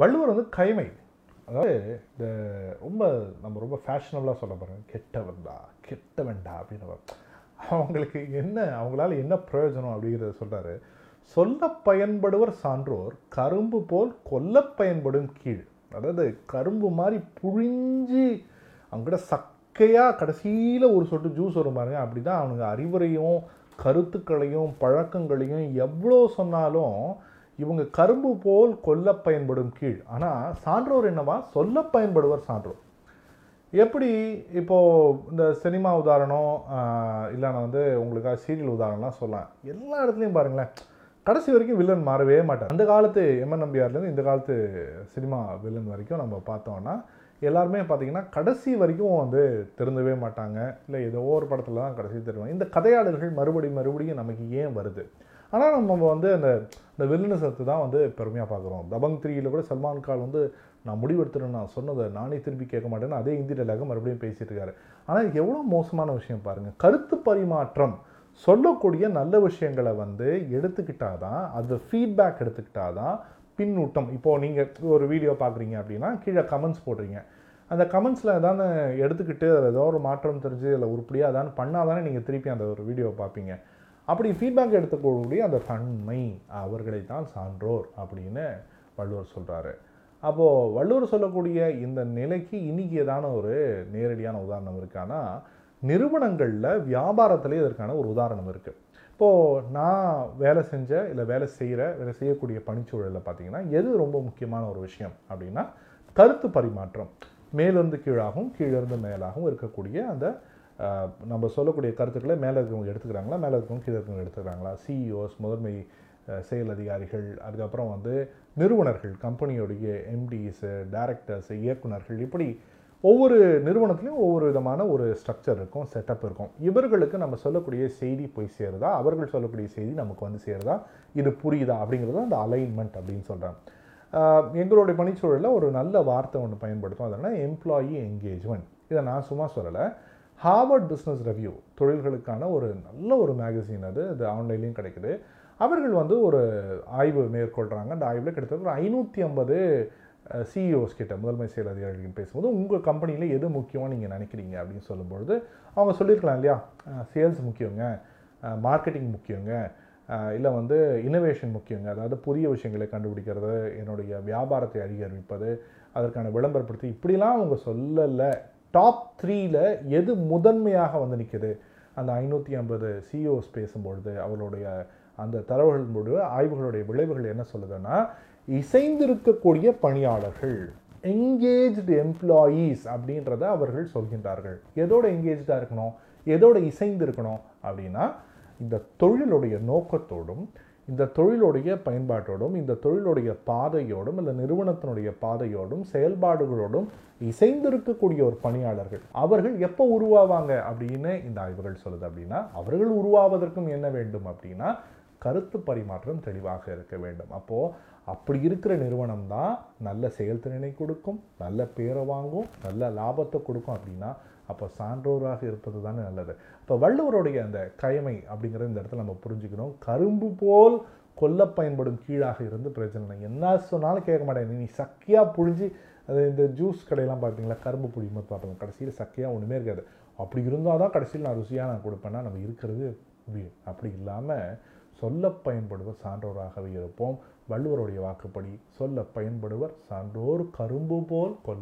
வள்ளுவர் வந்து கைமை. அதாவது இந்த ரொம்ப நம்ம ரொம்ப ஃபேஷனபுளாக சொல்ல போகிறோம் கெட்டவன்டா கெட்டவன்டா அப்படின்னு அவங்களுக்கு என்ன அவங்களால என்ன பிரயோஜனம் அப்படிங்கிறத சொல்கிறாரு சொல்ல பயன்படுவர் சான்றோர் கரும்பு போல் கொல்ல பயன்படும் கீழ். அதாவது கரும்பு மாதிரி புழிஞ்சு அவங்ககிட்ட சக்கையாக கடைசியில் ஒரு சொட்டு ஜூஸ் வரும் பாருங்க. அப்படி தான் அவனுங்க அறிவுரையும் கருத்துக்களையும் பழக்கங்களையும் எவ்வளோ சொன்னாலும் இவங்க கரும்பு போல் கொல்ல பயன்படும் கீழ். ஆனால் சான்றோர் என்னவா? சொல்ல பயன்படுவர் சான்றோர். எப்படி இப்போது இந்த சினிமா உதாரணம் நான் வந்து உங்களுக்காக சீரியல் உதாரணம்லாம் சொல்லலாம். எல்லா இடத்துலையும் பாருங்களேன் கடைசி வரைக்கும் வில்லன் மாறவே மாட்டார். அந்த காலத்து எம்என் நம்பியார்லேருந்து இந்த காலத்து சினிமா வில்லன் வரைக்கும் நம்ம பார்த்தோம்னா எல்லாருமே பார்த்திங்கன்னா கடைசி வரைக்கும் வந்து திருந்தவே மாட்டாங்க. இல்லை ஏதோ ஒரு படத்தில் தான் கடைசி தருவாங்க. இந்த கதையாளர்கள் மறுபடியும் மறுபடியும் நமக்கு ஏன் வருது? ஆனால் நம்ம வந்து அந்த இந்த வில்லனசத்தை தான் வந்து பெருமையாக பார்க்குறோம். தபங் த்ரீயில் கூட சல்மான் கான் வந்து நான் முடிவெடுத்துறேன் நான் சொன்னதை நானே திருப்பி கேட்க மாட்டேன்னு அதே இந்தி டைலாக மறுபடியும் பேசிகிட்டு இருக்காரு. ஆனால் எவ்வளோ மோசமான விஷயம் பாருங்கள் கருத்து பரிமாற்றம் சொல்லக்கூடிய நல்ல விஷயங்களை வந்து எடுத்துக்கிட்டால் தான் அது ஃபீட்பேக் எடுத்துக்கிட்டால் தான் பின்னூட்டம். இப்போது நீங்கள் ஒரு வீடியோ பார்க்குறீங்க அப்படின்னா கீழே கமெண்ட்ஸ் போடுறீங்க. அந்த கமெண்ட்ஸில் ஏதாவது எடுத்துக்கிட்டு அதில் ஏதோ ஒரு மாற்றம் தெரிஞ்சு அதில் உருப்படியாக அதான் பண்ணால் தானே நீங்கள் திருப்பி அந்த ஒரு வீடியோவை பார்ப்பீங்க. அப்படி ஃபீட்பேக் எடுத்துக்கொள்ளக்கூடிய அந்த தன்மை அவர்களை தான் சான்றோர் அப்படின்னு வள்ளுவர் சொல்கிறாரு அப்போது வள்ளுவர் சொல்லக்கூடிய இந்த நிலைக்கு இன்றைக்கி ஏதான ஒரு நேரடியான உதாரணம் இருக்கானா நிறுவனங்களில் வியாபாரத்திலே இதற்கான ஒரு உதாரணம் இருக்குது இப்போது நான் வேலை செஞ்ச இல்லை வேலை செய்கிற வேலை செய்யக்கூடிய பணிச்சூழலில் பார்த்தீங்கன்னா எது ரொம்ப முக்கியமான ஒரு விஷயம் அப்படின்னா கருத்து பரிமாற்றம். மேலிருந்து கீழாகவும் கீழிருந்து மேலாகவும் இருக்கக்கூடிய அந்த நம்ம சொல்லக்கூடிய கருத்துக்களை மேலே இருக்கவங்க எடுத்துக்கிறாங்களா? மேலே இருக்கவங்க கீழே இருக்கவங்க எடுத்துக்கிறாங்களா? சிஇஓஸ் முதன்மை செயல் அதிகாரிகள் அதுக்கப்புறம் வந்து நிறுவனர்கள் கம்பெனியோடைய எம்டிஸு டைரக்டர்ஸு இயக்குநர்கள் இப்படி ஒவ்வொரு நிறுவனத்துலேயும் ஒவ்வொரு விதமான ஒரு ஸ்ட்ரக்சர் இருக்கும் செட்டப் இருக்கும். இவர்களுக்கு நம்ம சொல்லக்கூடிய செய்தி போய் சேருதா? அவர்கள் சொல்லக்கூடிய செய்தி நமக்கு வந்து சேருதா? இது புரியுதா? அப்படிங்கிறது அந்த அலைன்மெண்ட் அப்படின்னு சொல்கிறாங்க எங்களுடைய பணிச்சூழலில் ஒரு நல்ல வார்த்தை ஒன்று பயன்படுத்தும். அதனால் எம்ப்ளாயி என்கேஜ்மெண்ட் இதை நான் சும்மா சொல்லலை. ஹார்வர்ட் பிஸ்னஸ் ரிவ்யூ தொழில்களுக்கான ஒரு நல்ல ஒரு மேகசின் அது. அது ஆன்லைன்லேயும் கிடைக்குது. அவர்கள் வந்து ஒரு ஆய்வு மேற்கொள்கிறாங்க அந்த ஆய்வில் கிட்டத்தட்ட ஒரு ஐநூற்றி ஐம்பது சிஇஓஸ் கிட்ட முதன்மை செயல் அதிகாரிகள் பேசும்போது உங்கள் கம்பெனியில் எது முக்கியமாக நீங்கள் நினைக்கிறீங்க? அப்படின்னு சொல்லும்பொழுது அவங்க சொல்லியிருக்கலாம் இல்லையா? சேல்ஸ் முக்கியங்க மார்க்கெட்டிங் முக்கியங்க இல்லை வந்து இனோவேஷன் முக்கியங்க. அதாவது புதிய விஷயங்களை கண்டுபிடிக்கிறது என்னுடைய வியாபாரத்தை அதிகரிப்பது அதற்கான விளம்பரப்படுத்தி இப்படிலாம் அவங்க சொல்லலை. டாப் த்ரீயில் எது முதன்மையாக வந்து நிற்குது அந்த ஐநூற்றி ஐம்பது சிஇஓஸ் பேசும்பொழுது அவர்களுடைய அந்த தரவுகள் முழு ஆய்வுகளுடைய விளைவுகள் என்ன சொல்லுதுன்னா இசைந்திருக்கக்கூடிய பணியாளர்கள் என்கேஜ்டு எம்ப்ளாயீஸ் அப்படின்றத அவர்கள் சொல்கின்றார்கள். எதோட என்கேஜாக இருக்கணும்? எதோட இசைந்து இருக்கணும் அப்படின்னா இந்த தொழிலுடைய நோக்கத்தோடும் இந்த தொழிலுடைய பயன்பாட்டோடும் இந்த தொழிலுடைய பாதையோடும் இல்லை நிறுவனத்தினுடைய பாதையோடும் செயல்பாடுகளோடும் இசைந்திருக்கக்கூடிய ஒரு பணியாளர்கள். அவர்கள் எப்போ உருவாவாங்க அப்படின்னு இந்த ஆய்வுகள் சொல்லுது அப்படின்னா அவர்கள் உருவாவதற்கும் என்ன வேண்டும் அப்படின்னா கருத்து பரிமாற்றம் தெளிவாக இருக்க வேண்டும். அப்போது அப்படி இருக்கிற நிறுவனம் தான் நல்ல செயல்திறனை கொடுக்கும் நல்ல பேரை வாங்கும் நல்ல லாபத்தை கொடுக்கும் அப்படின்னா அப்போ சான்றோராக இருப்பது தானே நல்லது. இப்போ வள்ளுவருடைய அந்த கயமை அப்படிங்கிற இந்த இடத்துல நம்ம புரிஞ்சுக்கணும். கரும்பு போல் கொல்ல பயன்படும் கீழாக இருந்து பிரச்சனை. என்ன சொன்னாலும் கேட்க மாட்டேன். நீ சக்கையாக புழிஞ்சு அது இந்த ஜூஸ் கடையெல்லாம் பார்த்தீங்களா கரும்பு புளியும்போது பார்ப்போம். கடைசியில் சக்கையாக ஒன்றுமே இருக்காது. அப்படி இருந்தால் தான் கடைசியில் நான் ருசியாக நான் கொடுப்பேன்னா நம்ம இருக்கிறது வீண். அப்படி இல்லாமல் சொல்ல பயன்படுவர் சான்றோராகவே இருப்போம். வள்ளுவருடைய வாக்குப்படி சொல்ல பயன்படுவர் சான்றோர் கரும்பு போல் கொல்ல